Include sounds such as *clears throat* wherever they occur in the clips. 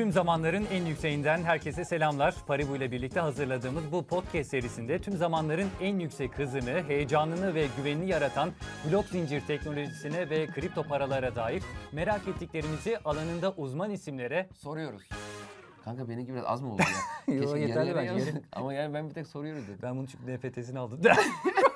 Tüm zamanların en yükseğinden herkese selamlar. Paribu ile birlikte hazırladığımız bu podcast serisinde tüm zamanların en yüksek hızını, heyecanını ve güvenini yaratan blok zincir teknolojisine ve kripto paralara dair merak ettiklerimizi alanında uzman isimlere Soruyoruz. Kanka benimki biraz az mı oldu ya? *laughs* Yo, Keşke yeterli yarı bence. Ama yani ben bir tek soruyoruz dedim. ben bunun çünkü NFT'sini aldım. *laughs*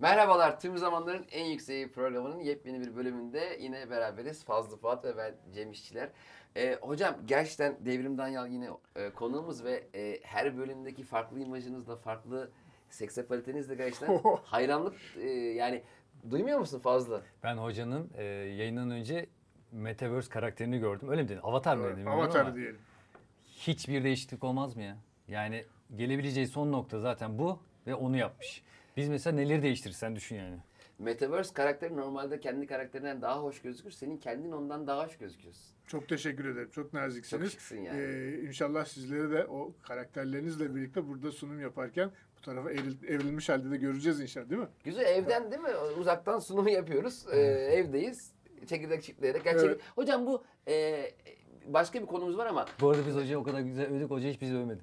Merhabalar tüm zamanların en yükseği programının yepyeni bir bölümünde yine beraberiz. Fazlı Fuat ve ben Cem İşçiler. Ee, hocam gerçekten Devrim Danyal yine e, konuğumuz ve e, her bölümdeki farklı imajınızla, farklı seksapalitenizle gerçekten *laughs* hayranlık e, yani duymuyor musun Fazlı? ben hocanın e, yayından önce Metaverse karakterini gördüm. Öyle mi dedin? Avatar mı dedin? Avatar diyelim. Hiçbir değişiklik olmaz mı ya? Yani gelebileceği son nokta zaten bu ve onu yapmış. Biz mesela neleri değiştirir sen düşün yani. Metaverse karakteri normalde kendi karakterinden daha hoş gözükür. Senin kendin ondan daha hoş gözüküyorsun. Çok teşekkür ederim. Çok naziksiniz. Çok şıksın yani. Ee, inşallah sizleri de o karakterlerinizle birlikte burada sunum yaparken bu tarafa evril- evrilmiş halde de göreceğiz inşallah değil mi? Güzel evden değil mi? Uzaktan sunumu yapıyoruz. Ee, evdeyiz. Çekirdek çitleyerek. Gerçek... Evet. Hocam bu e, başka bir konumuz var ama Bu arada biz hocayı o kadar güzel övdük, hoca hiç bizi övmedi.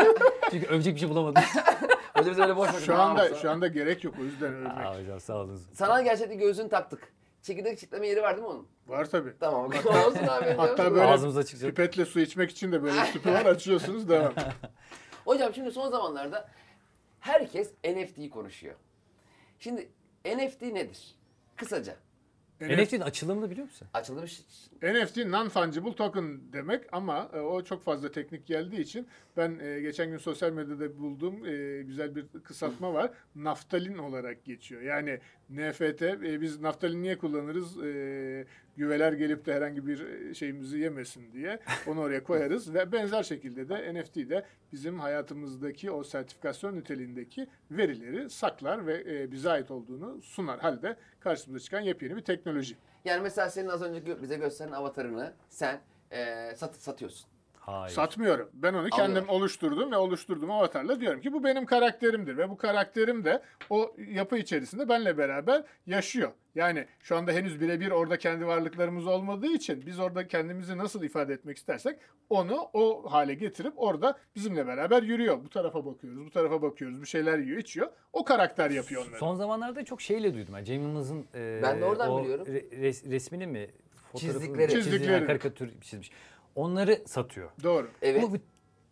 *laughs* Çünkü övecek bir şey bulamadık. *laughs* hocam biz öyle boş boş Şu anda şu anda gerek yok o yüzden övmek. Aa hocam sağ olun. Sanal gerçeklik gözlüğünü taktık. Çekirdek çitleme yeri var değil mi onun? Var tabii. Tamam. *laughs* Olsun abi. Hatta böyle Ağzımız açık pipetle su içmek için de böyle tüpü var açıyorsunuz devam. *laughs* Hocam şimdi son zamanlarda herkes NFT'yi konuşuyor. Şimdi NFT nedir? Kısaca. NFT'nin açılımını biliyor musun? Açılmış NFT non-fungible token demek ama e, o çok fazla teknik geldiği için ben e, geçen gün sosyal medyada bulduğum e, güzel bir kısaltma var. Naftalin olarak geçiyor. Yani NFT e, biz naftalin niye kullanırız? E, güveler gelip de herhangi bir e, şeyimizi yemesin diye onu oraya koyarız ve benzer şekilde de NFT de bizim hayatımızdaki o sertifikasyon niteliğindeki verileri saklar ve e, bize ait olduğunu sunar halde karşımıza çıkan yepyeni bir teknoloji. yani mesela senin az önce bize gösteren avatarını sen e, sat, satıyorsun. Hayır. Satmıyorum. Ben onu kendim Anladım. oluşturdum ve oluşturduğum avatarla diyorum ki bu benim karakterimdir ve bu karakterim de o yapı içerisinde benle beraber yaşıyor. Yani şu anda henüz birebir orada kendi varlıklarımız olmadığı için biz orada kendimizi nasıl ifade etmek istersek onu o hale getirip orada bizimle beraber yürüyor. Bu tarafa bakıyoruz, bu tarafa bakıyoruz, bir şeyler yiyor, içiyor. O karakter yapıyor onları. Son zamanlarda çok şeyle duydum. Yani Cem Yılmaz'ın e, Ben de oradan o biliyorum. re- res- resmini mi? fotoğrafını Çizdikleri. Çizdikleri. karikatür çizmiş. Onları satıyor. Doğru. Evet. Bu bir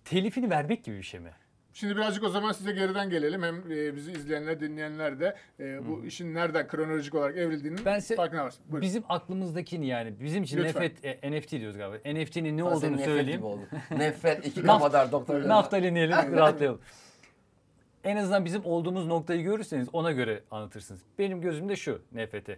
telifini vermek gibi bir şey mi? Şimdi birazcık o zaman size geriden gelelim. Hem e, bizi izleyenler, dinleyenler de e, bu işin nereden kronolojik olarak evrildiğinin Ben size- farkına varsın. Buyurun. Bizim aklımızdakini yani bizim için Lütfen. NFT, e, NFT diyoruz galiba. NFT'nin ne senin olduğunu nefret söyleyeyim. gibi oldu. *laughs* Nefret iki kafadar doktor. Naftalin diyelim *laughs* rahatlayalım. En azından bizim olduğumuz noktayı görürseniz ona göre anlatırsınız. Benim gözümde şu NFT.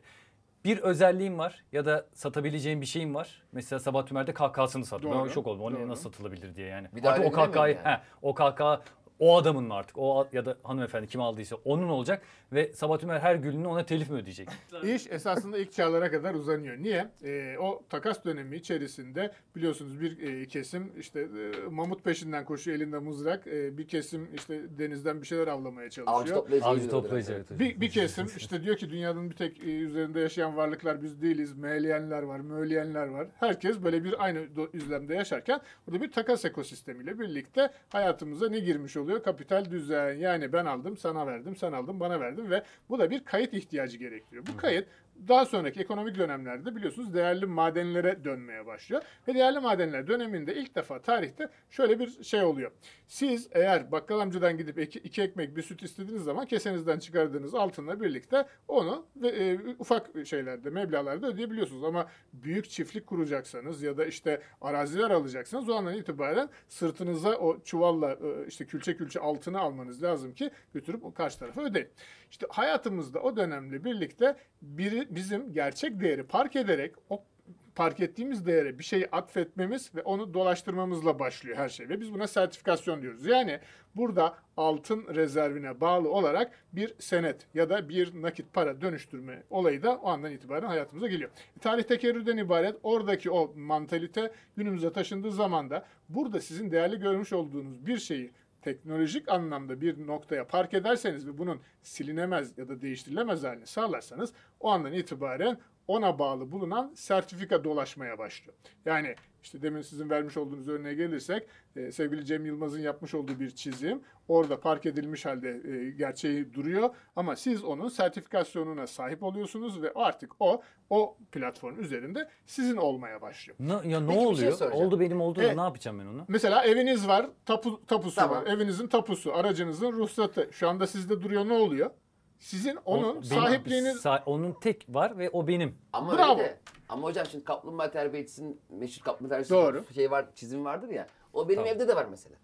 Bir özelliğim var ya da satabileceğim bir şeyim var. Mesela Sabah Tümer'de kahkahasını sattım. Ben Doğru, şok oldum. O ne- doğru. nasıl satılabilir diye yani. Bir daha artık o öyle demiyor kahkahayı, yani? he, o kahkaha o adamın mı artık? O a- ya da hanımefendi kim aldıysa onun olacak ve Sabah Tümer her gülünü ona telif mi ödeyecek? *laughs* İş esasında ilk çağlara kadar uzanıyor. Niye? Ee, o takas dönemi içerisinde biliyorsunuz bir e, kesim işte e, mamut peşinden koşuyor elinde mızrak. E, bir kesim işte denizden bir şeyler avlamaya Avcı çalışıyor. toplayıcı. Avcı toplayıcı evet. Bir, bir kesim işte diyor ki dünyanın bir tek e, üzerinde yaşayan varlıklar biz değiliz. Meyleyenler var, möyleyenler var. Herkes böyle bir aynı do- düzlemde yaşarken burada bir takas ekosistemiyle birlikte hayatımıza ne girmiş oluyor? Kapital düzen. Yani ben aldım, sana verdim, sen aldın, bana verdin ve bu da bir kayıt ihtiyacı gerektiriyor. Bu kayıt daha sonraki ekonomik dönemlerde biliyorsunuz değerli madenlere dönmeye başlıyor. Ve değerli madenler döneminde ilk defa tarihte şöyle bir şey oluyor. Siz eğer bakkal amcadan gidip iki, iki ekmek bir süt istediğiniz zaman kesenizden çıkardığınız altınla birlikte onu ve, e, ufak şeylerde meblağlarda ödeyebiliyorsunuz. Ama büyük çiftlik kuracaksanız ya da işte araziler alacaksanız o andan itibaren sırtınıza o çuvalla e, işte külçe külçe altını almanız lazım ki götürüp karşı tarafa ödeyin. İşte hayatımızda o dönemle birlikte biri bizim gerçek değeri park ederek o park ettiğimiz değere bir şeyi atfetmemiz ve onu dolaştırmamızla başlıyor her şey. Ve biz buna sertifikasyon diyoruz. Yani burada altın rezervine bağlı olarak bir senet ya da bir nakit para dönüştürme olayı da o andan itibaren hayatımıza geliyor. Tarih tekerrürden ibaret oradaki o mantalite günümüze taşındığı zaman da burada sizin değerli görmüş olduğunuz bir şeyi teknolojik anlamda bir noktaya park ederseniz ve bunun silinemez ya da değiştirilemez halini sağlarsanız o andan itibaren ona bağlı bulunan sertifika dolaşmaya başlıyor. Yani işte demin sizin vermiş olduğunuz örneğe gelirsek e, sevgili Cem Yılmaz'ın yapmış olduğu bir çizim orada park edilmiş halde e, gerçeği duruyor ama siz onun sertifikasyonuna sahip oluyorsunuz ve artık o o platform üzerinde sizin olmaya başlıyor. Ne, ya ne Peki şey oluyor? soracağım. Oldu benim oldu da Evet. ne yapacağım ben onu? Mesela eviniz var, tapu, tapusu Tamam. var. Evinizin tapusu, aracınızın ruhsatı. Şu anda sizde duruyor ne oluyor? Sizin onun O- benim- sahipliğini sa- onun tek var ve o benim. Ama Bravo. öyle de. Ama hocam şimdi kaplumbağa terbiyecisinin meşhur kaplumbağa terbiyesi Doğru. şey var, çizim vardır ya. O benim Tamam. evde de var mesela.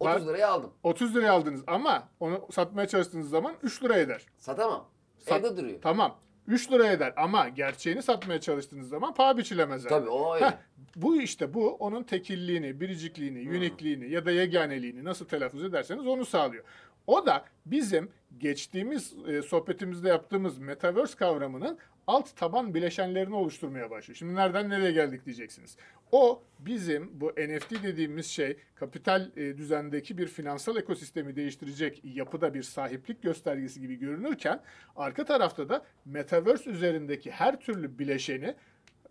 30 Var. liraya aldım. 30 liraya aldınız ama onu satmaya çalıştığınız zaman 3 lira eder. Satamam. Sat- Evde duruyor. Tamam. 3 lira eder ama gerçeğini satmaya çalıştığınız zaman paha biçilemez. abi. Tabii o öyle. Heh, bu işte bu onun tekilliğini, biricikliğini, unikliğini ya da yeganeliğini nasıl telaffuz ederseniz onu sağlıyor. O da bizim geçtiğimiz e, sohbetimizde yaptığımız metaverse kavramının alt taban bileşenlerini oluşturmaya başlıyor. Şimdi nereden nereye geldik diyeceksiniz. O bizim bu NFT dediğimiz şey kapital e, düzendeki bir finansal ekosistemi değiştirecek yapıda bir sahiplik göstergesi gibi görünürken arka tarafta da metaverse üzerindeki her türlü bileşeni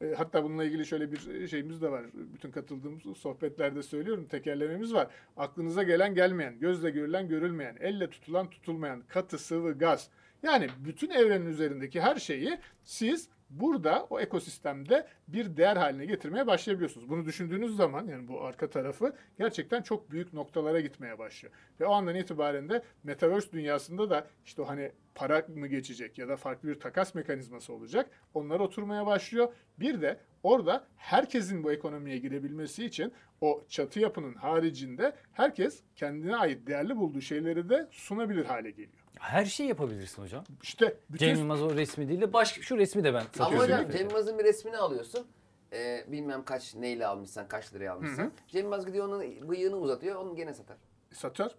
e, Hatta bununla ilgili şöyle bir şeyimiz de var. Bütün katıldığımız sohbetlerde söylüyorum. Tekerlememiz var. Aklınıza gelen gelmeyen, gözle görülen görülmeyen, elle tutulan tutulmayan, katı, sıvı, gaz. Yani bütün evrenin üzerindeki her şeyi siz burada o ekosistemde bir değer haline getirmeye başlayabiliyorsunuz. Bunu düşündüğünüz zaman yani bu arka tarafı gerçekten çok büyük noktalara gitmeye başlıyor. Ve o andan itibaren de Metaverse dünyasında da işte hani para mı geçecek ya da farklı bir takas mekanizması olacak. Onlar oturmaya başlıyor. Bir de orada herkesin bu ekonomiye girebilmesi için o çatı yapının haricinde herkes kendine ait değerli bulduğu şeyleri de sunabilir hale geliyor. Her şeyi yapabilirsin hocam. İşte bütün Cem Yılmaz o resmi değil de başka şu resmi de ben Ama satıyorum. hocam Kesinlikle. Cem Yılmaz'ın bir resmini alıyorsun. Ee, bilmem kaç neyle almışsan, kaç liraya almışsan. Hı hı. Cem Yılmaz gidiyor onun bıyığını uzatıyor, onu gene satar. satar.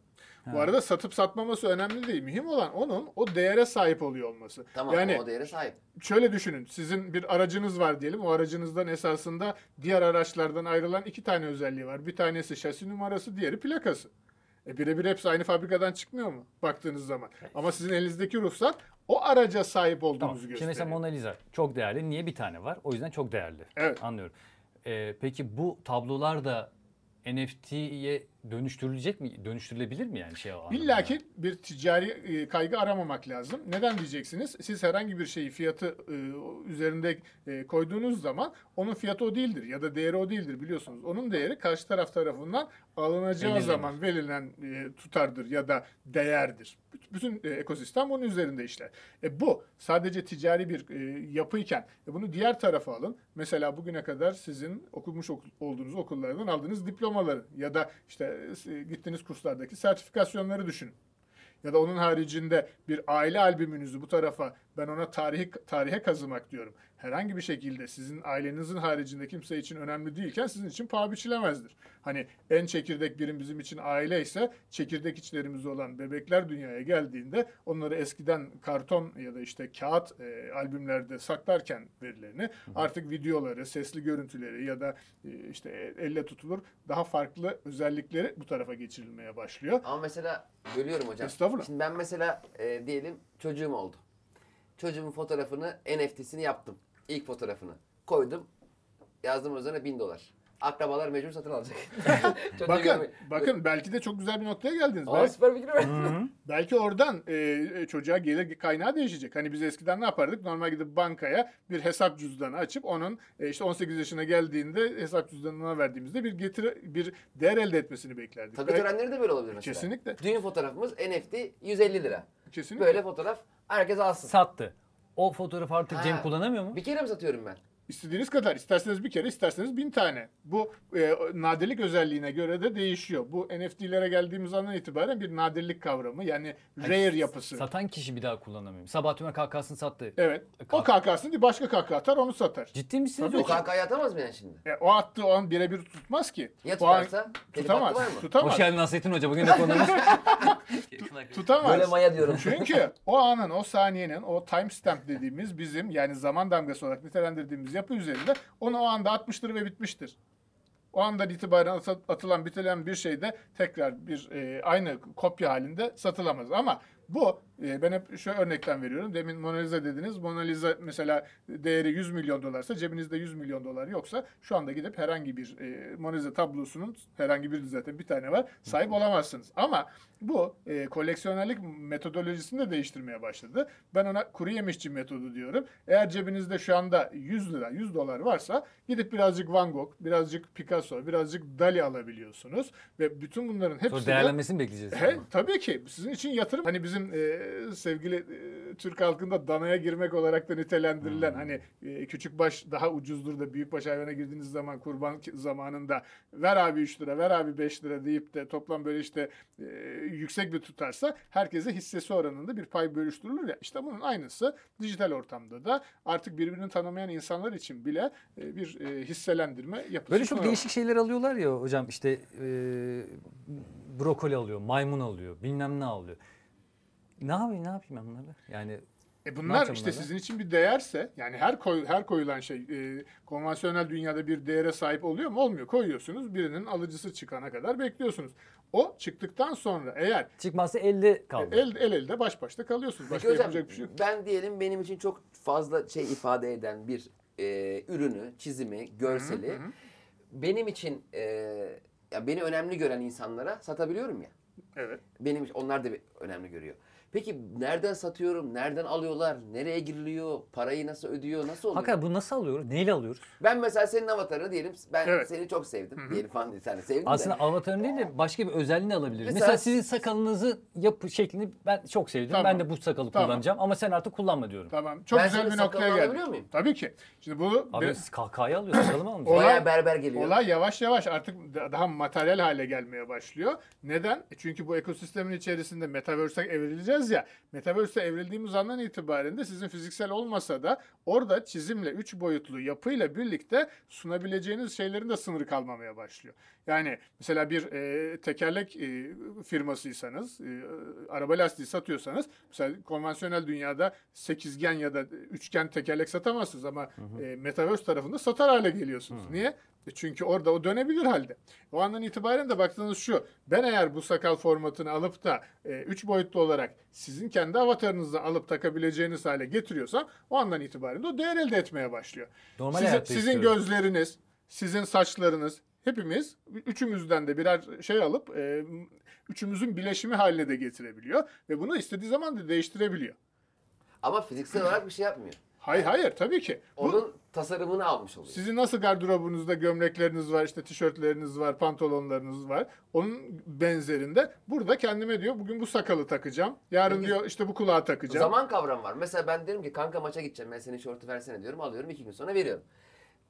Bu Ha. arada satıp satmaması önemli değil. Mühim olan onun o değere sahip oluyor olması. Tamam yani o değere sahip. şöyle düşünün. Sizin bir aracınız var diyelim. O aracınızdan esasında diğer araçlardan ayrılan iki tane özelliği var. Bir tanesi şasi numarası, diğeri plakası. E birebir hepsi aynı fabrikadan çıkmıyor mu baktığınız zaman? Ama sizin elinizdeki ruhsat o araca sahip olduğunuzu Tamam. Şimdi gösteriyor. mesela Mona Lisa çok değerli. Niye bir tane var? O yüzden çok değerli. Evet. Anlıyorum. Ee, peki bu tablolar da NFT'ye dönüştürülecek mi? Dönüştürülebilir mi yani şey anlamında? İlla ki bir ticari e, kaygı aramamak lazım. Neden diyeceksiniz? Siz herhangi bir şeyi fiyatı e, üzerinde e, koyduğunuz zaman onun fiyatı o değildir ya da değeri o değildir biliyorsunuz. Onun değeri karşı taraf tarafından alınacağı Belirlenir. zaman verilen tutardır ya da değerdir. Büt- Bütün ekosistem bunun üzerinde işler. E, bu sadece ticari bir yapıyken bunu diğer tarafa alın. Mesela bugüne kadar sizin okumuş olduğunuz okullardan aldığınız diplomaları ya da işte gittiğiniz kurslardaki sertifikasyonları düşünün. Ya da onun haricinde bir aile albümünüzü bu tarafa ben ona tarihi tarihe kazımak diyorum. Herhangi bir şekilde sizin ailenizin haricinde kimse için önemli değilken sizin için paha biçilemezdir. Hani en çekirdek birim bizim için aile ise çekirdek içlerimiz olan bebekler dünyaya geldiğinde onları eskiden karton ya da işte kağıt e, albümlerde saklarken verilerini artık videoları, sesli görüntüleri ya da e, işte elle tutulur daha farklı özellikleri bu tarafa geçirilmeye başlıyor. Ama mesela bölüyorum hocam. Estağfurullah. Şimdi ben mesela e, diyelim çocuğum oldu. Çocuğumun fotoğrafını NFT'sini yaptım. İlk fotoğrafını. Koydum. Yazdım üzerine 1000 dolar. Akrabalar mecbur satın alacak. *laughs* Çocuğu Bakın, bakın belki de çok güzel bir noktaya geldiniz. Aa, Belki, süper fikir belki oradan e, çocuğa gelir kaynağı değişecek. Hani biz eskiden ne yapardık? Normal gidip bankaya bir hesap cüzdanı açıp onun e, işte 18 yaşına geldiğinde hesap cüzdanına verdiğimizde bir getiri bir değer elde etmesini beklerdik. Tabii Belki- törenleri de böyle olabilir mesela. Kesinlikle. Düğün fotoğrafımız NFT 150 lira. Kesinlikle. Böyle fotoğraf herkes alsın. Sattı. O fotoğrafı artık Ha. Cem kullanamıyor mu? Bir kere mi satıyorum ben? İstediğiniz kadar. isterseniz bir kere, isterseniz bin tane. Bu e, nadirlik özelliğine göre de değişiyor. Bu NFT'lere geldiğimiz andan itibaren bir nadirlik kavramı yani rare yapısı. Satan kişi bir daha kullanamıyor. Sabah Tümer KK'sını sattı. Evet. O Kalk. KK'sını değil başka KK atar onu satar. Ciddi misiniz? Tabii O? KK'yı atamaz mı yani şimdi? E, o attığı o an birebir tutmaz ki. Ya O an- tutarsa? Tutamaz. hakkı var mı? Tutamaz. Hoş geldin Nasrettin Hoca. Bugün de konumuz. *laughs* Tutamaz. Böyle maya diyorum. Çünkü o anın, o saniyenin, o timestamp dediğimiz bizim yani zaman damgası olarak nitelendirdiğimiz yapı üzerinde onu o anda atmıştır ve bitmiştir. O andan itibaren at- atılan, bitilen bir şey de tekrar bir e, aynı kopya halinde satılamaz. Ama Bu e, ben hep şu örnekten veriyorum. Demin Mona Lisa dediniz. Mona Lisa mesela değeri 100 milyon dolarsa cebinizde 100 milyon dolar yoksa şu anda gidip herhangi bir e, Mona Lisa tablosunun herhangi bir zaten bir tane var sahip olamazsınız. Ama bu e, koleksiyonerlik metodolojisini de değiştirmeye başladı. Ben ona kuru yemişçi metodu diyorum. Eğer cebinizde şu anda 100 lira, 100 dolar varsa gidip birazcık Van Gogh, birazcık Picasso, birazcık Dali alabiliyorsunuz ve bütün bunların hepsi Sonra de- değerlenmesini bekleyeceğiz. He, tabii ki. Sizin için yatırım. Hani bizim e, sevgili e, Türk halkında danaya girmek olarak da nitelendirilen hani e, küçük baş daha ucuzdur da büyük baş hayvana girdiğiniz zaman kurban zamanında ver abi 3 lira ver abi 5 lira deyip de toplam böyle işte e, yüksek bir tutarsa herkese hissesi oranında bir pay bölüştürülür ya. İşte bunun aynısı dijital ortamda da artık birbirini tanımayan insanlar için bile e, bir e, hisselendirme yapısı. Böyle çok değişik şeyler alıyorlar ya hocam işte e, brokoli alıyor, maymun alıyor, bilmem ne alıyor. Ne yapayım ne yapayım ben bunları? Yani E bunlar işte bunlarla? sizin için bir değerse yani her koy, her koyulan şey e, konvansiyonel dünyada bir değere sahip oluyor mu? Olmuyor. Koyuyorsunuz birinin alıcısı çıkana kadar bekliyorsunuz. O çıktıktan sonra eğer çıkması elde kaldı. el, el elde baş başta kalıyorsunuz. Peki Başka hocam yapacak bir şey yok. ben diyelim benim için çok fazla şey ifade eden bir e, ürünü, çizimi, görseli benim için e, ya beni önemli gören insanlara satabiliyorum ya. Evet. Benim onlar da bir- önemli görüyor. Peki nereden satıyorum? Nereden alıyorlar? Nereye giriliyor? Parayı nasıl ödüyor? Nasıl oluyor? Hakikaten bunu nasıl alıyoruz? Neyle alıyoruz? Ben mesela senin avatarını diyelim. Ben Evet. seni çok sevdim. Diyelim falan değil. Sen de sevdin Aslında de. avatarın değil de başka bir özelliğini alabiliriz. Mesela Mesela, siz- sizin sakalınızı yapı şeklini ben çok sevdim. Tamam. Ben de bu sakalı Tamam. kullanacağım ama sen artık kullanma diyorum. Tamam. Çok Ben güzel senin bir noktaya sakalını geldik. alabiliyor muyum? Tabii ki. Şimdi bu Abi bir- siz kahkahayı alıyorsun, sakalımı *clears throat* almıyorsun. Olay- Bayağı berber geliyor. Olay yavaş yavaş artık da- daha materyal hale gelmeye başlıyor. Neden? E Çünkü bu ekosistemin içerisinde Metaverse'e evrileceğiz ya. Metaverse'e evrildiğimiz andan itibaren de sizin fiziksel olmasa da orada çizimle, üç boyutlu yapıyla birlikte sunabileceğiniz şeylerin de sınırı kalmamaya başlıyor. Yani mesela bir e, tekerlek e, firmasıysanız, e, araba lastiği satıyorsanız mesela konvansiyonel dünyada sekizgen ya da üçgen tekerlek satamazsınız ama e, Metaverse tarafında satar hale geliyorsunuz. Niye? E Çünkü orada o dönebilir halde. O andan itibaren de baktığınız şu. Ben eğer bu sakal formatını alıp da 3 boyutlu olarak sizin kendi avatarınızı alıp takabileceğiniz hale getiriyorsam o andan itibaren de o değer elde etmeye başlıyor. Normal sizin, sizin gözleriniz, sizin saçlarınız hepimiz üçümüzden de birer şey alıp e, üçümüzün bileşimi haline de getirebiliyor ve bunu istediği zaman da değiştirebiliyor. Ama fiziksel olarak bir şey yapmıyor. Hayır hayır tabii ki. Bu, Onun tasarımını almış oluyor. Sizin nasıl gardırobunuzda gömlekleriniz var, işte tişörtleriniz var, pantolonlarınız var. Onun benzerinde burada kendime diyor bugün bu sakalı takacağım. Yarın Peki, diyor işte bu kulağı takacağım. Zaman kavramı var. Mesela ben derim ki kanka maça gideceğim. Ben senin şortu versene diyorum. Alıyorum iki gün sonra veriyorum.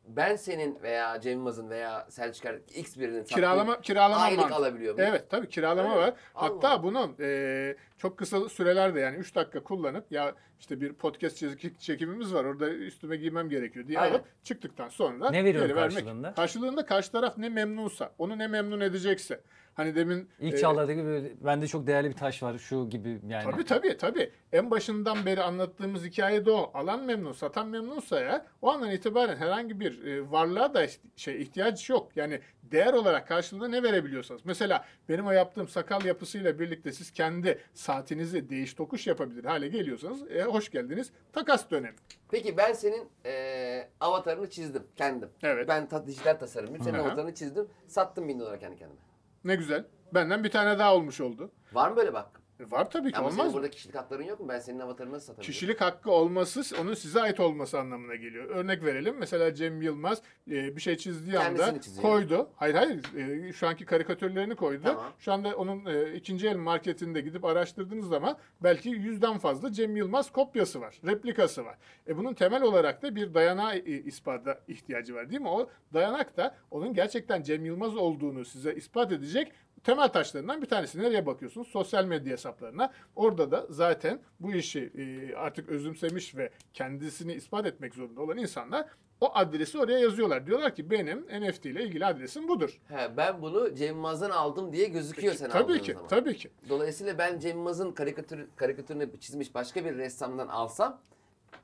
Ben senin veya Cem Yılmaz'ın veya Selçuk Er- X birinin kiralama kiralama aylık mantığı. alabiliyor muyum? Evet tabii kiralama mi? var. Allah Hatta bunun e, çok kısa sürelerde yani 3 dakika kullanıp ya işte bir podcast çek- çekimimiz var orada üstüme giymem gerekiyor diye Aynen. alıp çıktıktan sonra Ne veriyorum geri vermek. karşılığında? Karşılığında karşı taraf ne memnunsa, onu ne memnun edecekse. Hani demin İlk e, çağlardaki böyle bende çok değerli bir taş var şu gibi yani. Tabii tabii tabii. En başından beri anlattığımız hikaye de o. Alan memnun, satan memnunsa ya o andan itibaren herhangi bir e, varlığa da şey ihtiyaç yok. Yani değer olarak karşılığında ne verebiliyorsanız. Mesela benim o yaptığım sakal yapısıyla birlikte siz kendi saatinizi değiş tokuş yapabilir hale geliyorsanız e, hoş geldiniz. Takas dönemi. Peki ben senin eee, avatarını çizdim kendim. Evet. Ben ta, dijital tasarımcıyım. Senin avatarını çizdim. Sattım bin dolara kendi kendime. Ne güzel. Benden bir tane daha olmuş oldu. Var mı böyle bak? Var tabii ki Ama olmaz mı? burada kişilik hakların yok mu? Ben senin avatarını nasıl satabilirim? Kişilik hakkı olması onun size ait olması anlamına geliyor. Örnek verelim. Mesela Cem Yılmaz e, bir şey çizdiği anda Kendisini çiziyor. koydu. Hayır hayır e, şu anki karikatürlerini koydu. Tamam. Şu anda onun e, ikinci el marketinde gidip araştırdığınız zaman belki yüzden fazla Cem Yılmaz kopyası var. Replikası var. E, bunun temel olarak da bir dayanağa e, ispata ihtiyacı var değil mi? O dayanak da onun gerçekten Cem Yılmaz olduğunu size ispat edecek temel taşlarından bir tanesi. Nereye bakıyorsunuz? Sosyal medya hesaplarına. Orada da zaten bu işi e, artık özümsemiş ve kendisini ispat etmek zorunda olan insanlar o adresi oraya yazıyorlar. Diyorlar ki benim NFT ile ilgili adresim budur. He, ben bunu Cem Yılmaz'dan aldım diye gözüküyor sen tabii ki, zaman. tabii ki. Dolayısıyla ben Cem Yılmaz'ın karikatür, karikatürünü çizmiş başka bir ressamdan alsam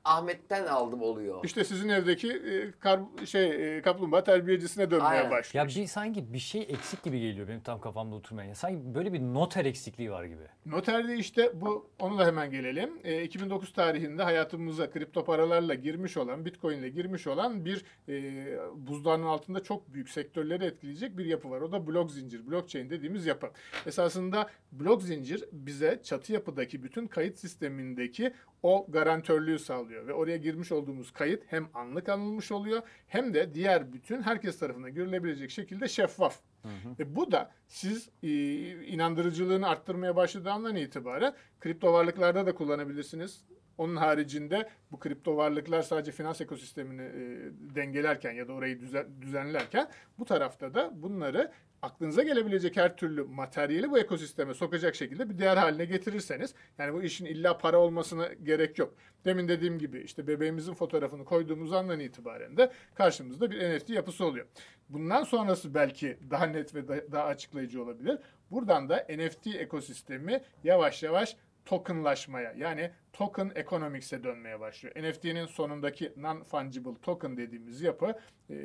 Ahmet'ten aldım oluyor. İşte sizin evdeki e, kar, şey e, kaplumbağa terbiyecisine dönmeye Aynen. başlıyor. Ya bir sanki bir şey eksik gibi geliyor benim tam kafamda oturmayan. Sanki böyle bir noter eksikliği var gibi. Noterde işte bu onu da hemen gelelim. E, 2009 tarihinde hayatımıza kripto paralarla girmiş olan, Bitcoin ile girmiş olan bir e, buzdağının altında çok büyük sektörleri etkileyecek bir yapı var. O da blok zincir, blockchain dediğimiz yapı. Esasında blok zincir bize çatı yapıdaki bütün kayıt sistemindeki o garantörlüğü sağlıyor ve oraya girmiş olduğumuz kayıt hem anlık alınmış oluyor hem de diğer bütün herkes tarafından görülebilecek şekilde şeffaf. E bu da siz e, inandırıcılığını arttırmaya başladığından itibaren kripto varlıklarda da kullanabilirsiniz. Onun haricinde bu kripto varlıklar sadece finans ekosistemini e, dengelerken ya da orayı düzen, düzenlerken bu tarafta da bunları aklınıza gelebilecek her türlü materyali bu ekosisteme sokacak şekilde bir değer haline getirirseniz yani bu işin illa para olmasına gerek yok. Demin dediğim gibi işte bebeğimizin fotoğrafını koyduğumuz andan itibaren de karşımızda bir NFT yapısı oluyor. Bundan sonrası belki daha net ve da- daha açıklayıcı olabilir. Buradan da NFT ekosistemi yavaş yavaş tokenlaşmaya yani token economics'e dönmeye başlıyor. NFT'nin sonundaki non-fungible token dediğimiz yapı e,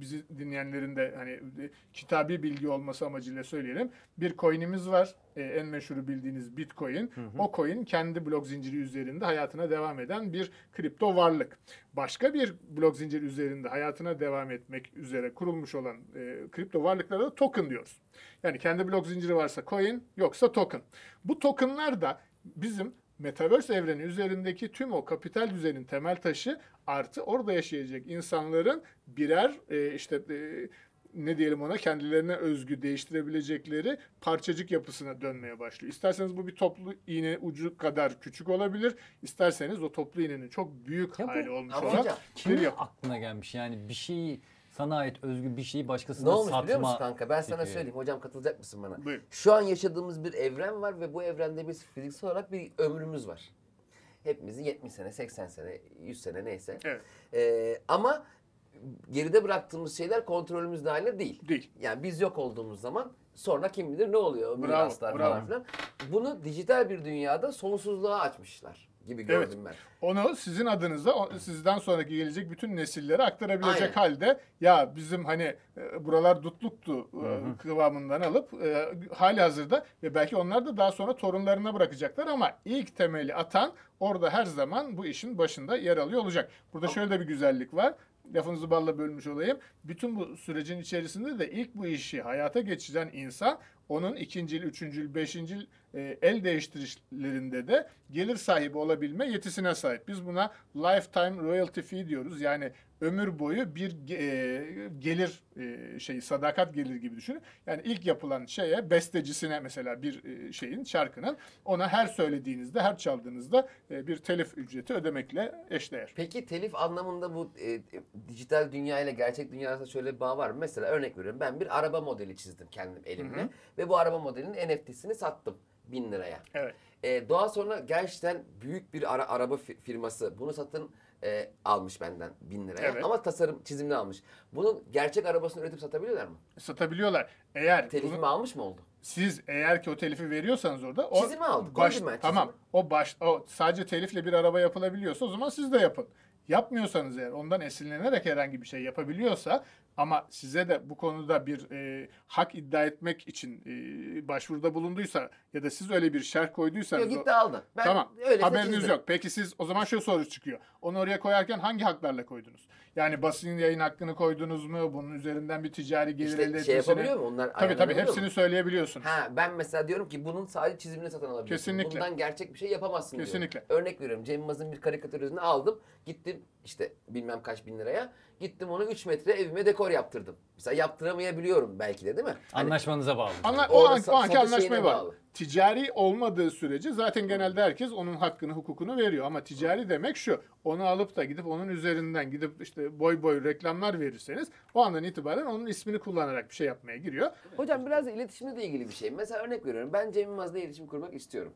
bizi dinleyenlerin de hani e, kitabi bilgi olması amacıyla söyleyelim. Bir coin'imiz var. E, en meşhuru bildiğiniz Bitcoin. O coin kendi blok zinciri üzerinde hayatına devam eden bir kripto varlık. Başka bir blok zinciri üzerinde hayatına devam etmek üzere kurulmuş olan e, kripto varlıklara da token diyoruz. Yani kendi blok zinciri varsa coin yoksa token. Bu tokenlar da bizim Metaverse evreni üzerindeki tüm o kapital düzenin temel taşı artı orada yaşayacak insanların birer e, işte e, ne diyelim ona kendilerine özgü değiştirebilecekleri parçacık yapısına dönmeye başlıyor. İsterseniz bu bir toplu iğne ucu kadar küçük olabilir. İsterseniz o toplu iğnenin çok büyük Ya hali olmuş olan bir Kimin aklına gelmiş yani bir şeyi sana ait özgü bir şeyi başkasına Ne olmuş satma. biliyor musun kanka? Ben sana fikri. söyleyeyim. Hocam katılacak mısın bana? Buyurun. Şu an yaşadığımız bir evren var ve bu evrende biz fiziksel olarak bir ömrümüz var. Hepimizin 70 sene, 80 sene, 100 sene neyse. Evet. Ee, ama geride bıraktığımız şeyler kontrolümüz dahilinde değil. Değil. Yani biz yok olduğumuz zaman sonra kim bilir ne oluyor miraslar bravo. falan filan. Bunu dijital bir dünyada sonsuzluğa açmışlar gibi gördüm ben. Onu sizin adınıza, o- sizden sonraki gelecek bütün nesillere aktarabilecek Aynen. halde ya bizim hani e, buralar dutluktu e, kıvamından alıp e, hali hazırda ve belki onlar da daha sonra torunlarına bırakacaklar ama ilk temeli atan orada her zaman bu işin başında yer alıyor olacak. Burada şöyle de bir güzellik var. Lafınızı balla bölmüş olayım. Bütün bu sürecin içerisinde de ilk bu işi hayata geçiren insan onun ikincil, üçüncül, beşincil e, el değiştirişlerinde de gelir sahibi olabilme yetisine sahip. Biz buna lifetime royalty fee diyoruz. Yani ömür boyu bir e, gelir e, şeyi sadakat gelir gibi düşünün. Yani ilk yapılan şeye bestecisine mesela bir e, şeyin şarkının ona her söylediğinizde her çaldığınızda e, bir telif ücreti ödemekle eşdeğer. Peki telif anlamında bu e, dijital dünya ile gerçek dünya arasında şöyle bir bağ var mı? Mesela örnek veriyorum ben bir araba modeli çizdim kendim elimle ve bu araba modelinin NFT'sini sattım bin liraya. Evet. E, daha sonra gerçekten büyük bir ara, araba fi- firması bunu satın e, almış benden bin liraya Evet. ama tasarım çizimini almış. Bunun gerçek arabasını üretip satabiliyorlar mı? Satabiliyorlar. Eğer Telifimi bunu- almış mı oldu? siz eğer ki o telifi veriyorsanız orada o Çizimi aldık, baş- ben çizimi. tamam. O baş o sadece telifle bir araba yapılabiliyorsa o zaman siz de yapın. Yapmıyorsanız eğer ondan esinlenerek herhangi bir şey yapabiliyorsa ama size de bu konuda bir e, hak iddia etmek için e, başvuruda bulunduysa ya da siz öyle bir şerh koyduysanız Yok gitti aldı. Ben tamam. Haberiniz çizdim. yok. Peki siz o zaman şu soru çıkıyor. Onu oraya koyarken hangi haklarla koydunuz? Yani basın yayın hakkını koydunuz mu? Bunun üzerinden bir ticari gelir elde İşte şey etmesini. yapabiliyor mu? Onlar Tabii tabii ayarlanabiliyor mu? hepsini söyleyebiliyorsun. Ha ben mesela diyorum ki bunun sadece çizimini satın alabilirsin. Kesinlikle. Bundan gerçek bir şey yapamazsın diyorum. Kesinlikle. Örnek veriyorum Cem Yılmaz'ın bir karikatürünü aldım. Gittim işte bilmem kaç bin liraya. Gittim onu 3 metre evime dekor yaptırdım. Mesela yaptıramayabiliyorum belki de değil mi? Hani Anla, Anlaşmanıza bağlı. o, Orada an, sa- o anki satış anlaşmaya şeyine bağlı. bağlı. Ticari olmadığı sürece zaten genelde herkes onun hakkını, hukukunu veriyor. Ama ticari demek şu. Onu alıp da gidip onun üzerinden gidip işte boy boy reklamlar verirseniz o andan itibaren onun ismini kullanarak bir şey yapmaya giriyor. Hocam biraz da iletişimle de ilgili bir şey. Mesela örnek veriyorum. Ben Cem Yılmaz'la iletişim kurmak istiyorum.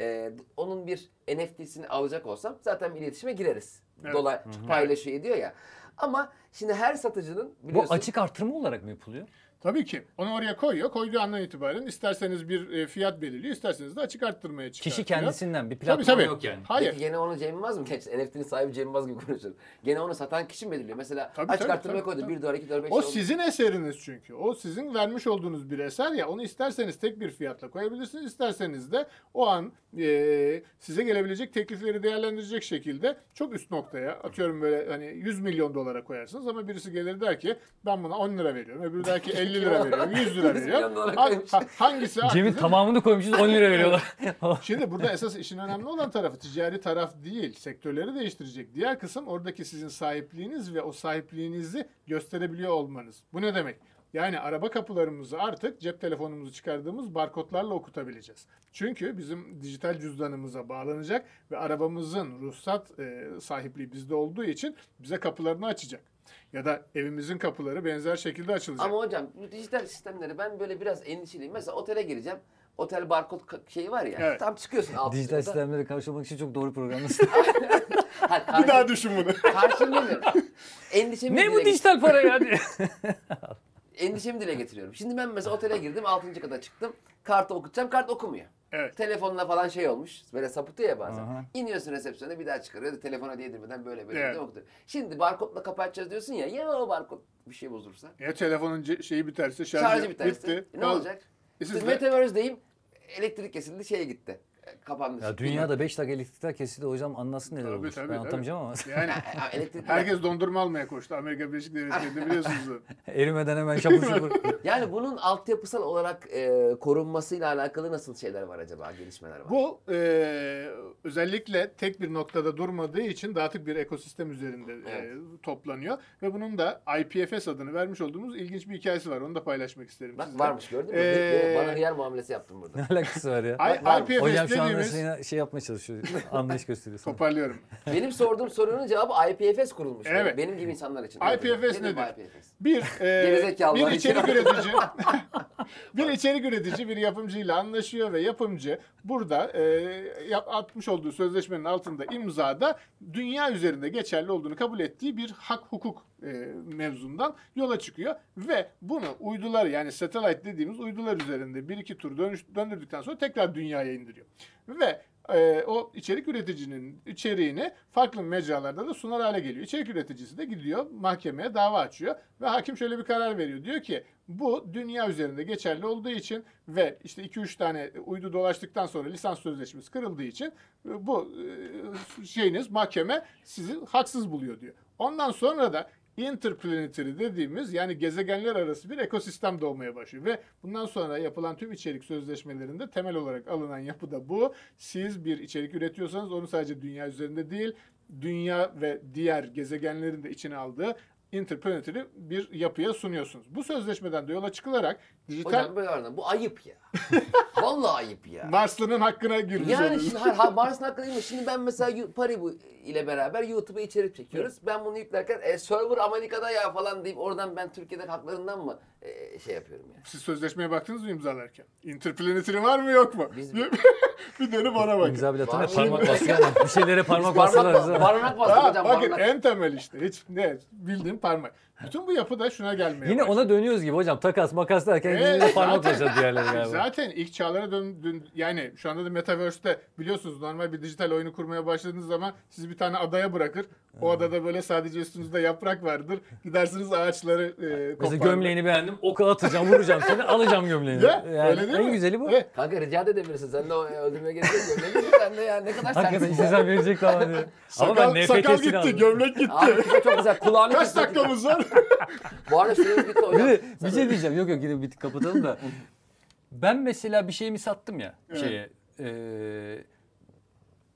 Ee, onun bir NFT'sini alacak olsam zaten bir iletişime gireriz. Evet. Dolar paylaşıyor ediyor ya. Ama Şimdi her satıcının Bu biliyorsun açık artırma olarak mı yapılıyor? Tabii ki. Onu oraya koyuyor. Koyduğu andan itibaren isterseniz bir e, fiyat belirliyor, isterseniz de açık arttırmaya çıkartıyor. Kişi kendisinden bir Tabii platform tabii. yok yani. Hayır. Peki gene onu Cem Yılmaz mı? NFT'nin sahibi Cem Yılmaz gibi konuşuyoruz. Gene onu satan kişi mi belirliyor? Mesela Tabii, açık tabii, arttırmaya tabii, koydu. tabii. 1 dolar, 2 dolar, 5 O dolar. sizin eseriniz çünkü. O sizin vermiş olduğunuz bir eser ya. Onu isterseniz tek bir fiyatla koyabilirsiniz. isterseniz de o an e, size gelebilecek teklifleri değerlendirecek şekilde çok üst noktaya atıyorum böyle hani 100 milyon dolara koyarsınız ama birisi gelir der ki ben buna 10 lira veriyorum. Öbürü der ki *laughs* 50 lira veriyorum. 100 lira 100 milyon veriyor. dolara Ha- hangisi Cem'in haklıdır? tamamını koymuşuz 10 lira veriyorlar. *laughs* Şimdi burada esas işin önemli olan tarafı ticari taraf değil, sektörleri değiştirecek. Diğer kısım oradaki sizin sahipliğiniz ve o sahipliğinizi gösterebiliyor olmanız. Bu ne demek? Yani araba kapılarımızı artık cep telefonumuzu çıkardığımız barkodlarla okutabileceğiz. Çünkü bizim dijital cüzdanımıza bağlanacak ve arabamızın ruhsat e, sahipliği bizde olduğu için bize kapılarını açacak. Ya da evimizin kapıları benzer şekilde açılacak. Ama hocam bu dijital sistemleri ben böyle biraz endişeliyim. Mesela otele gireceğim. Otel barkod ka- şeyi var ya. Evet. Tam çıkıyorsun alt Dijital kısımda. sistemlere karşılamak için çok doğru programız. *laughs* *laughs* Ha, bir daha düşün bunu. Karşım demiyorum. Endişemi ne dile bu dijital para ya diye. *laughs* endişemi dile getiriyorum. Şimdi ben mesela otele girdim 6. kata çıktım. Kartı okutacağım kart okumuyor. Evet. Telefonla falan şey olmuş. Böyle sapıtıyor ya bazen. Aha. İniyorsun resepsiyona bir daha çıkarıyor da telefona değdirmeden böyle böyle Evet. evet. okutuyor. Şimdi barkodla kapatacağız diyorsun ya. Ya o barkod bir şey bozulursa. Ya telefonun ce- şeyi biterse şarjı, Şarjı biterse. bitti. Ne Kal- olacak? E siz Siz de- Metaverse'deyim. Elektrik kesildi şeye gitti. E, Kapandı. Ya dünyada 5 dakika elektrikler kesildi hocam anlasın neler Tabii, olur. tabii, ben tabii. anlatamayacağım ama. Yani *laughs* herkes dondurma almaya koştu. Amerika Birleşik Devletleri'nde biliyorsunuz. *laughs* Erimeden hemen şapur *laughs* şupur. Yani bunun altyapısal olarak e, korunmasıyla alakalı nasıl şeyler var acaba? Gelişmeler var. Bu e, özellikle tek bir noktada durmadığı için dağıtık bir ekosistem üzerinde e, Evet. toplanıyor. Ve bunun da IPFS adını vermiş olduğumuz ilginç bir hikayesi var. Onu da paylaşmak isterim Bak sizle. varmış gördün mü? Ee, Bana hıyar muamelesi yaptın burada. ne alakası var ya? I- Bak, şu anda dediğimiz... şey, şey yapmaya çalışıyor. Anlayış gösteriyorsun. Toparlıyorum. *laughs* Benim sorduğum sorunun cevabı IPFS kurulmuş. Evet. Benim gibi insanlar için. IPFS Nedir bu nedir? IPFS? Bir, *laughs* e, Gerizekalılar bir için. içerik üretici *laughs* bir içerik üretici bir yapımcıyla anlaşıyor ve yapımcı burada e, yap- atmış olduğu sözleşmenin altında imzada dünya üzerinde geçerli olduğunu kabul ettiği bir hak hukuk e, mevzundan yola çıkıyor ve bunu uydular yani satellite dediğimiz uydular üzerinde bir iki tur dönüş, döndürdükten sonra tekrar dünyaya indiriyor. Ve e, o içerik üreticinin içeriğini farklı mecralarda da sunar hale geliyor. İçerik üreticisi de gidiyor mahkemeye dava açıyor ve hakim şöyle bir karar veriyor. Diyor ki bu dünya üzerinde geçerli olduğu için ve işte 2-3 tane uydu dolaştıktan sonra lisans sözleşmesi kırıldığı için e, bu e, şeyiniz mahkeme sizi haksız buluyor diyor. Ondan sonra da interplanetary dediğimiz yani gezegenler arası bir ekosistem doğmaya başlıyor ve bundan sonra yapılan tüm içerik sözleşmelerinde temel olarak alınan yapı da bu. Siz bir içerik üretiyorsanız onu sadece dünya üzerinde değil, dünya ve diğer gezegenlerin de içine aldığı interplanetary bir yapıya sunuyorsunuz. Bu sözleşmeden de yola çıkılarak dijital Hocam böyle var. Bu ayıp ya. *laughs* Vallahi ayıp ya. Marslı'nın hakkına girmiş Yani oluyoruz. şimdi, ha, *laughs* ha, Mars'ın hakkı değil mi? Şimdi ben mesela Paribu ile beraber YouTube'a içerik çekiyoruz. Ben bunu yüklerken e, server Amerika'da ya falan deyip oradan ben Türkiye'de haklarından mı e, şey yapıyorum ya? Siz sözleşmeye baktınız mı imzalarken? Interplanetary var mı yok mu? Biz- bir, bir *laughs* dönüp bana bakın. İmza bile mı? Parmak basıyor. Bir şeylere parmak basıyorlar. parmak, parmak bastık Ha, hocam. bakın parmak. en temel işte. Hiç ne bildiğim parmak. Bütün bu yapı da şuna gelmeye Yine başladı. ona dönüyoruz gibi hocam. Takas makas derken Evet, evet, parmak zaten- basacağız diğerleri galiba. Zaten ilk çağlara dön, dön- yani şu anda da Metaverse'te biliyorsunuz normal bir dijital oyunu kurmaya başladığınız zaman sizi bir tane adaya bırakır. O adada böyle sadece üstünüzde yaprak vardır. Gidersiniz ağaçları e, Mesela koparır. gömleğini beğendim. Oku atacağım, vuracağım seni, alacağım gömleğini. Ya, yani öyle değil en mi? güzeli bu. Evet. Kanka rica da edebilirsin. Sen de o e, öldürmeye gerek yok. Ne bileyim sen de ya ne kadar Hakikaten sertsin ya. istesem verecek falan diye. Ama Sakal, ben sakal gitti, aldım. gömlek gitti. Abi çok güzel. Kulağını Kaç kesin. Dakikamız var? *laughs* Bu arada süremiz bitti Bir, de bir şey diyeceğim. Yok yok yine bitti kapatalım da. Ben mesela bir şeyimi sattım ya Evet. şeye. eee,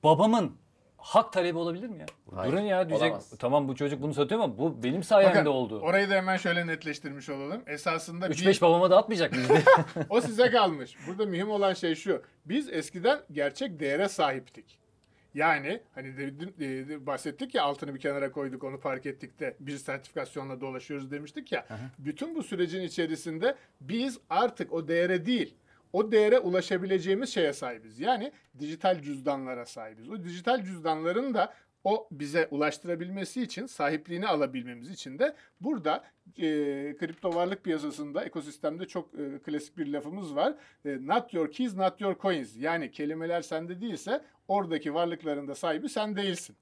babamın hak talebi olabilir mi ya? Hayır, Durun ya diyecek. olamaz. Tamam bu çocuk bunu satıyor ama bu benim sayemde Bakın, oldu. orayı da hemen şöyle netleştirmiş olalım. Esasında bir- 3-5 babama dağıtmayacak mıyız? *laughs* o size kalmış. Burada mühim olan şey şu. Biz eskiden gerçek değere sahiptik. Yani hani de, de- de- bahsettik ya altını bir kenara koyduk onu park ettik de bir sertifikasyonla dolaşıyoruz demiştik ya. Bütün bu sürecin içerisinde biz artık o değere değil o değere ulaşabileceğimiz şeye sahibiz. Yani dijital cüzdanlara sahibiz. O dijital cüzdanların da o bize ulaştırabilmesi için, sahipliğini alabilmemiz için de burada e, kripto varlık piyasasında, ekosistemde çok e, klasik bir lafımız var. E, not your keys, not your coins. Yani kelimeler sende değilse oradaki varlıkların da sahibi sen değilsin.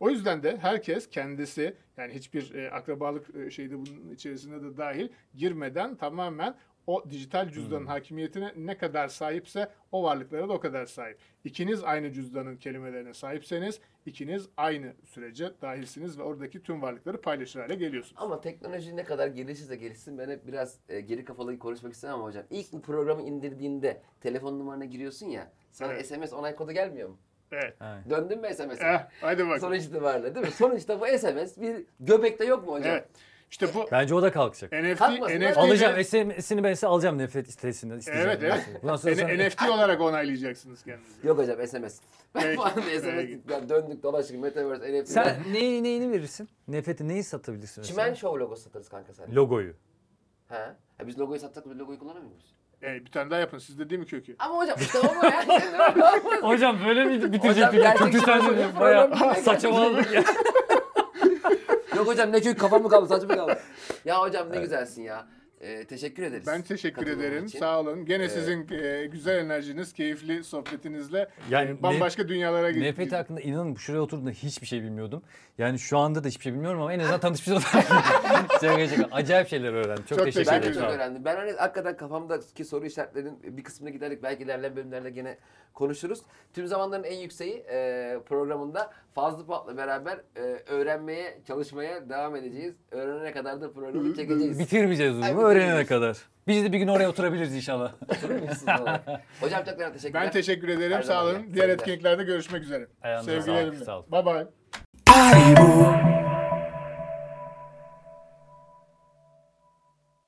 O yüzden de herkes kendisi yani hiçbir e, akrabalık e, şeyde bunun içerisinde de dahil girmeden tamamen o dijital cüzdanın hakimiyetine ne kadar sahipse o varlıklara da o kadar sahip. İkiniz aynı cüzdanın kelimelerine sahipseniz ikiniz aynı sürece dahilsiniz ve oradaki tüm varlıkları paylaşır hale geliyorsunuz. Ama teknoloji ne kadar gelişirse gelişsin ben hep biraz e, geri kafalı konuşmak istemem ama hocam. İlk bu programı indirdiğinde telefon numarana giriyorsun ya sana Evet. SMS onay kodu gelmiyor mu? Evet. Evet. Döndün mü SMS'e? Eh, hadi bak. Sonuç itibariyle değil mi? Sonuçta bu SMS bir göbekte yok mu hocam? Evet. İşte bu Bence o da kalkacak. NFT, Kalkmasın, NFT Alacağım SMS'ini ben size alacağım nefret sitesinden isteyeceğim. Evet evet. Bundan sonra sen- N- NFT olarak onaylayacaksınız kendinizi. Yok hocam SMS. Ben Peki, SMS yani döndük dolaştık Metaverse NFT. sen neyi, neyini verirsin? Nefreti neyi satabilirsin? mesela? Çimen Show logosu satarız kanka sen. Logoyu. He. Ha, biz logoyu satsak biz logoyu kullanamıyor muyuz? E, bir tane daha yapın. Sizde değil mi kökü? Ama hocam işte o mu ya? *laughs* Hocam böyle Hocam bitirecektik? gerçek Kötü bir sen program bayağı saçmaladık ya. *laughs* Yok hocam ne kök kafam mı kaldı saçma kaldı. *laughs* Ya hocam ne güzelsin ya. Ee, teşekkür ederiz. Ben teşekkür katılımın ederim. için. Sağ olun. Gene Ee, sizin e, güzel enerjiniz, keyifli sohbetinizle Yani e, bambaşka dünyalara gittik. Nefret hakkında inanın şuraya oturduğumda hiçbir şey bilmiyordum. Yani şu anda da hiçbir şey bilmiyorum ama en azından *laughs* tanışmış oldum. *laughs* şaka şaka. Acayip şeyler öğrendim. Çok, Çok teşekkür Ben de ederim. çok öğrendim. Ben hani hakikaten kafamdaki soru işaretlerinin bir kısmına giderek belki ilerleyen bölümlerde gene konuşuruz. Tüm zamanların en yükseği e, programında Fazlı Pat'la beraber e, öğrenmeye, çalışmaya devam edeceğiz. Öğrenene kadar da programı çekeceğiz. Bitirmeyeceğiz bunu bitirmeyeceğiz. öğrenene kadar. Biz de bir gün oraya oturabiliriz inşallah. *laughs* Hocam tekrar teşekkürler. Ben teşekkür ederim. Her Sağ olun. Diğer etkinliklerde görüşmek üzere. Ayağınıza sağlık, Sevgilerimle. sağ olun. Bye bye.